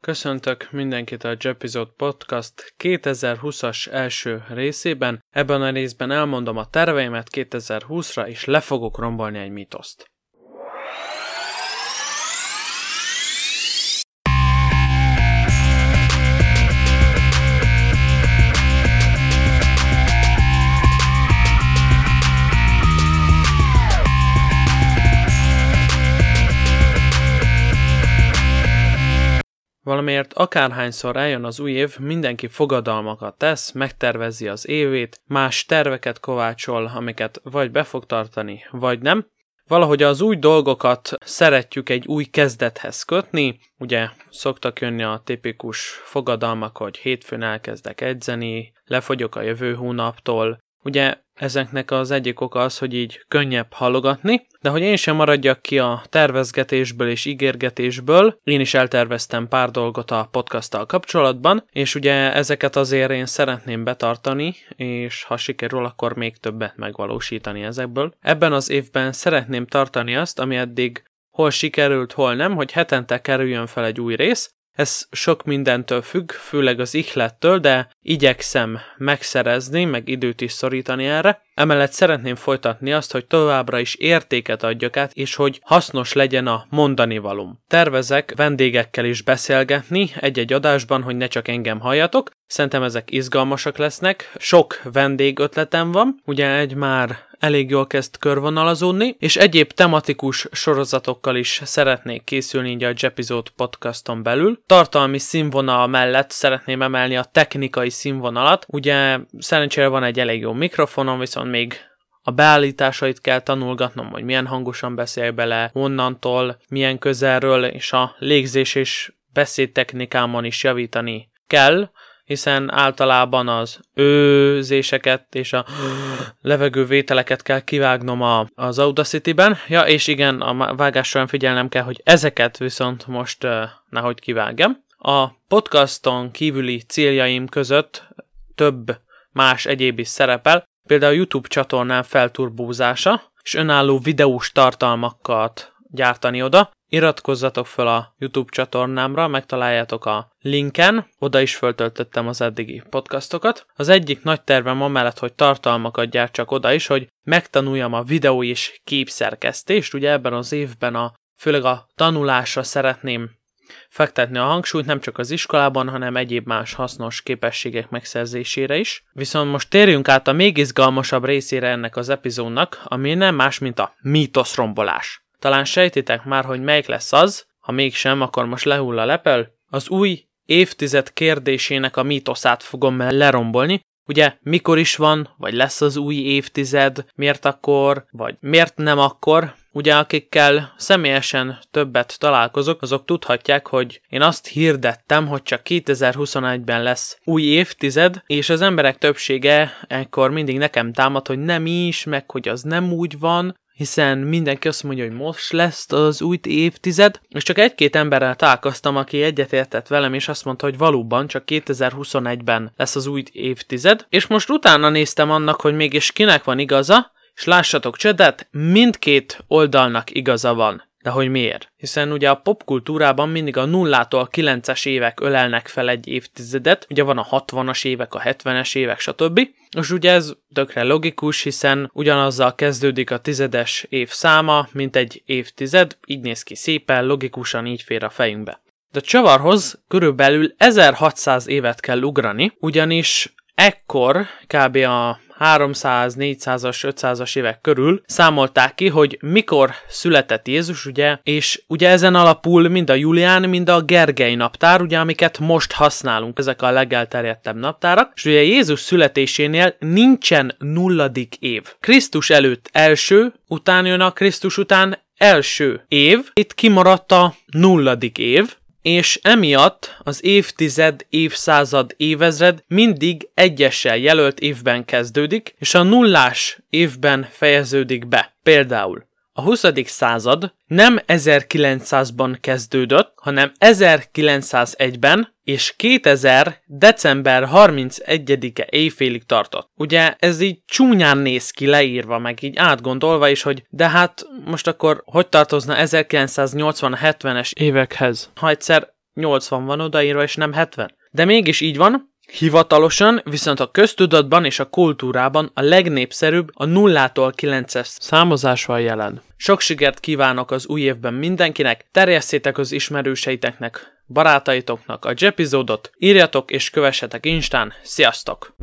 Köszöntök mindenkit a Jepizode Podcast 2020-as első részében. Ebben a részben elmondom a terveimet 2020-ra, és le fogok rombolni egy mitoszt. Valamiért akárhányszor eljön az új év, mindenki fogadalmakat tesz, megtervezi az évét, más terveket kovácsol, amiket vagy be fog tartani, vagy nem. Valahogy az új dolgokat szeretjük egy új kezdethez kötni, ugye szoktak jönni a tipikus fogadalmak, hogy hétfőn elkezdek edzeni, lefogyok a jövő hónaptól, Ugye ezeknek az egyik oka az, hogy így könnyebb halogatni, de hogy én sem maradjak ki a tervezgetésből és ígérgetésből, én is elterveztem pár dolgot a podcasttal kapcsolatban, és ugye ezeket azért én szeretném betartani, és ha sikerül, akkor még többet megvalósítani ezekből. Ebben az évben szeretném tartani azt, ami eddig hol sikerült, hol nem, hogy hetente kerüljön fel egy új rész, ez sok mindentől függ, főleg az ihlettől, de igyekszem megszerezni, meg időt is szorítani erre. Emellett szeretném folytatni azt, hogy továbbra is értéket adjak át, és hogy hasznos legyen a mondani valum. Tervezek vendégekkel is beszélgetni egy-egy adásban, hogy ne csak engem halljatok. Szerintem ezek izgalmasak lesznek. Sok vendég ötletem van, ugye egy már elég jól kezd körvonalazódni, és egyéb tematikus sorozatokkal is szeretnék készülni így a Jepizód podcaston belül. Tartalmi színvonal mellett szeretném emelni a technikai színvonalat. Ugye szerencsére van egy elég jó mikrofonom, viszont még a beállításait kell tanulgatnom, hogy milyen hangosan beszél bele, honnantól, milyen közelről, és a légzés és beszédtechnikámon is javítani kell, hiszen általában az őzéseket és a levegővételeket kell kivágnom a, az Audacity-ben. Ja, és igen, a vágás során figyelnem kell, hogy ezeket viszont most uh, nehogy kivágjam. A podcaston kívüli céljaim között több más egyéb is szerepel, például a YouTube csatornám felturbózása, és önálló videós tartalmakat gyártani oda. Iratkozzatok fel a YouTube csatornámra, megtaláljátok a linken, oda is föltöltöttem az eddigi podcastokat. Az egyik nagy tervem amellett, hogy tartalmakat gyártsak oda is, hogy megtanuljam a videó és képszerkesztést. Ugye ebben az évben a, főleg a tanulásra szeretném fektetni a hangsúlyt nem csak az iskolában, hanem egyéb más hasznos képességek megszerzésére is. Viszont most térjünk át a még izgalmasabb részére ennek az epizódnak, ami nem más, mint a mítoszrombolás. Talán sejtitek már, hogy melyik lesz az, ha mégsem, akkor most lehull a lepel. Az új évtized kérdésének a mítoszát fogom lerombolni, Ugye mikor is van, vagy lesz az új évtized, miért akkor, vagy miért nem akkor. Ugye akikkel személyesen többet találkozok, azok tudhatják, hogy én azt hirdettem, hogy csak 2021-ben lesz új évtized, és az emberek többsége ekkor mindig nekem támad, hogy nem is, meg hogy az nem úgy van, hiszen mindenki azt mondja, hogy most lesz az új évtized, és csak egy-két emberrel találkoztam, aki egyetértett velem, és azt mondta, hogy valóban csak 2021-ben lesz az új évtized, és most utána néztem annak, hogy mégis kinek van igaza, és lássatok csedet, mindkét oldalnak igaza van. De hogy miért? Hiszen ugye a popkultúrában mindig a nullától a 9-es évek ölelnek fel egy évtizedet, ugye van a 60-as évek, a 70-es évek, stb. És ugye ez tökre logikus, hiszen ugyanazzal kezdődik a tizedes év száma, mint egy évtized, így néz ki szépen, logikusan így fér a fejünkbe. De csavarhoz körülbelül 1600 évet kell ugrani, ugyanis ekkor kb. a 300, 400-as, 500-as évek körül számolták ki, hogy mikor született Jézus, ugye, és ugye ezen alapul mind a Julián, mind a Gergely naptár, ugye, amiket most használunk, ezek a legelterjedtebb naptárak, és ugye Jézus születésénél nincsen nulladik év. Krisztus előtt első, után jön a Krisztus után első év, itt kimaradt a nulladik év, és emiatt az évtized, évszázad, évezred mindig egyessel jelölt évben kezdődik, és a nullás évben fejeződik be. Például a 20. század nem 1900-ban kezdődött, hanem 1901-ben és 2000. december 31-e éjfélig tartott. Ugye ez így csúnyán néz ki leírva, meg így átgondolva is, hogy de hát most akkor hogy tartozna 1980-70-es évekhez? Ha egyszer 80 van odaírva, és nem 70. De mégis így van, Hivatalosan viszont a köztudatban és a kultúrában a legnépszerűbb a nullától 9-es számozás van jelen. Sok sikert kívánok az új évben mindenkinek, terjesszétek az ismerőseiteknek, barátaitoknak a epizódot, írjatok és kövessetek Instán, sziasztok!